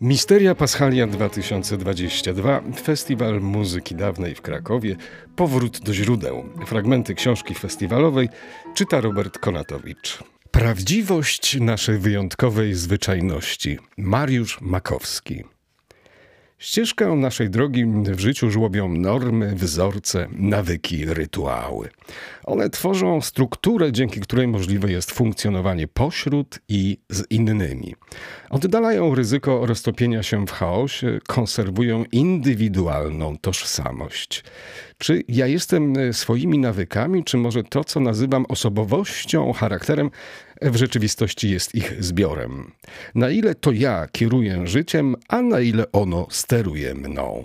Misteria Paschalia 2022, Festiwal Muzyki Dawnej w Krakowie, powrót do źródeł. Fragmenty książki festiwalowej czyta Robert Konatowicz. Prawdziwość naszej wyjątkowej zwyczajności. Mariusz Makowski. Ścieżkę naszej drogi w życiu żłobią normy, wzorce, nawyki, rytuały. One tworzą strukturę, dzięki której możliwe jest funkcjonowanie pośród i z innymi. Oddalają ryzyko roztopienia się w chaosie, konserwują indywidualną tożsamość. Czy ja jestem swoimi nawykami, czy może to, co nazywam osobowością, charakterem, w rzeczywistości jest ich zbiorem. Na ile to ja kieruję życiem, a na ile ono steruje mną.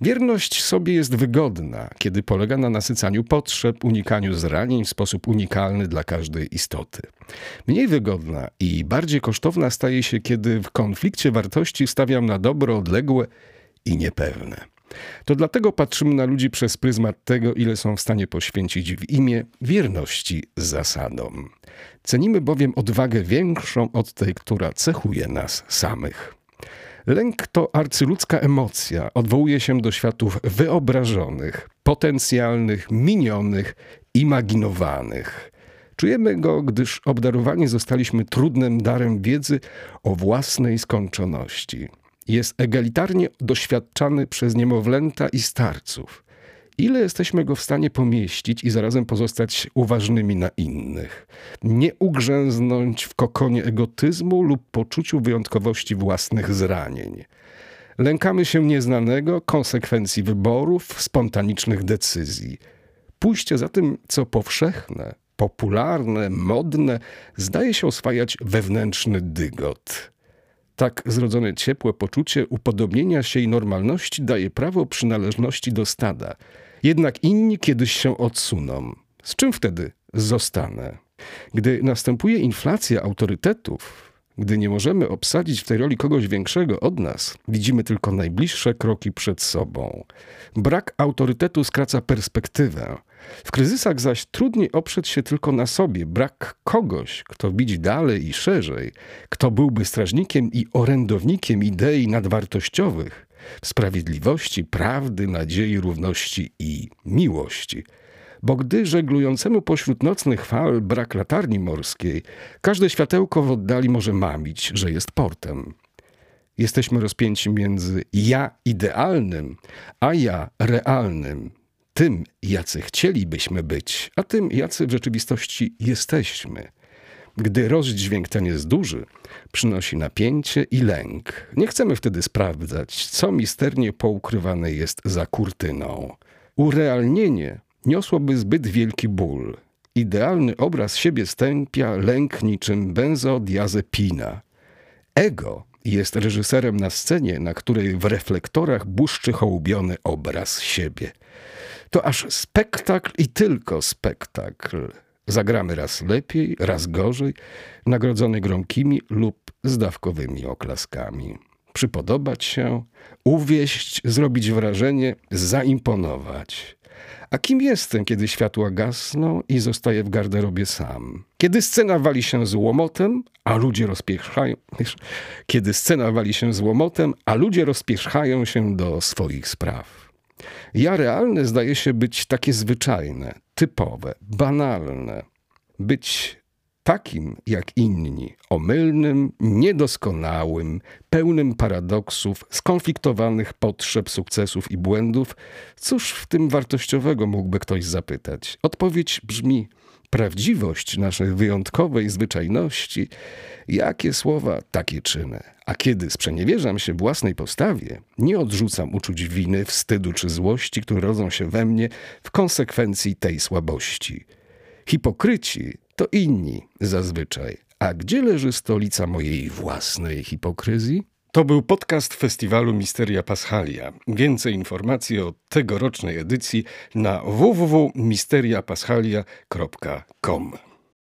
Wierność sobie jest wygodna, kiedy polega na nasycaniu potrzeb, unikaniu zranień w sposób unikalny dla każdej istoty. Mniej wygodna i bardziej kosztowna staje się, kiedy w konflikcie wartości stawiam na dobro odległe i niepewne. To dlatego patrzymy na ludzi przez pryzmat tego, ile są w stanie poświęcić w imię wierności zasadom. Cenimy bowiem odwagę większą od tej, która cechuje nas samych. Lęk to arcyludzka emocja, odwołuje się do światów wyobrażonych, potencjalnych, minionych, imaginowanych. Czujemy go, gdyż obdarowani zostaliśmy trudnym darem wiedzy o własnej skończoności jest egalitarnie doświadczany przez niemowlęta i starców. Ile jesteśmy go w stanie pomieścić i zarazem pozostać uważnymi na innych? Nie ugrzęznąć w kokonie egotyzmu lub poczuciu wyjątkowości własnych zranień. Lękamy się nieznanego, konsekwencji wyborów, spontanicznych decyzji. Pójście za tym, co powszechne, popularne, modne, zdaje się oswajać wewnętrzny dygot. Tak zrodzone ciepłe poczucie upodobnienia się i normalności daje prawo przynależności do stada. Jednak inni kiedyś się odsuną. Z czym wtedy zostanę? Gdy następuje inflacja autorytetów, gdy nie możemy obsadzić w tej roli kogoś większego od nas, widzimy tylko najbliższe kroki przed sobą. Brak autorytetu skraca perspektywę. W kryzysach zaś trudniej oprzeć się tylko na sobie. Brak kogoś, kto widzi dalej i szerzej, kto byłby strażnikiem i orędownikiem idei nadwartościowych, sprawiedliwości, prawdy, nadziei, równości i miłości – bo gdy żeglującemu pośród nocnych fal brak latarni morskiej, każde światełko w oddali może mamić, że jest portem. Jesteśmy rozpięci między ja idealnym, a ja realnym, tym, jacy chcielibyśmy być, a tym, jacy w rzeczywistości jesteśmy. Gdy rozdźwięk ten jest duży, przynosi napięcie i lęk. Nie chcemy wtedy sprawdzać, co misternie poukrywane jest za kurtyną. Urealnienie niosłoby zbyt wielki ból. Idealny obraz siebie stępia lęk niczym benzodiazepina. Ego jest reżyserem na scenie, na której w reflektorach błyszczy hołubiony obraz siebie. To aż spektakl i tylko spektakl. Zagramy raz lepiej, raz gorzej, nagrodzony gromkimi lub zdawkowymi oklaskami. Przypodobać się, uwieść, zrobić wrażenie, zaimponować. A kim jestem, kiedy światła gasną i zostaję w garderobie sam? Kiedy scena wali się z łomotem, a ludzie rozpieszchają... Kiedy scena wali się z łomotem, a ludzie rozpieszchają się do swoich spraw. Ja realne zdaje się być takie zwyczajne, typowe, banalne. Być takim jak inni, omylnym, niedoskonałym, pełnym paradoksów, skonfliktowanych potrzeb, sukcesów i błędów, cóż w tym wartościowego mógłby ktoś zapytać? Odpowiedź brzmi: prawdziwość naszej wyjątkowej zwyczajności. Jakie słowa, takie czyny. A kiedy sprzeniewierzam się własnej postawie, nie odrzucam uczuć winy, wstydu czy złości, które rodzą się we mnie w konsekwencji tej słabości. Hipokryci to inni zazwyczaj. A gdzie leży stolica mojej własnej hipokryzji? To był podcast festiwalu Misteria Paschalia. Więcej informacji o tegorocznej edycji na www.misteriapaschalia.com.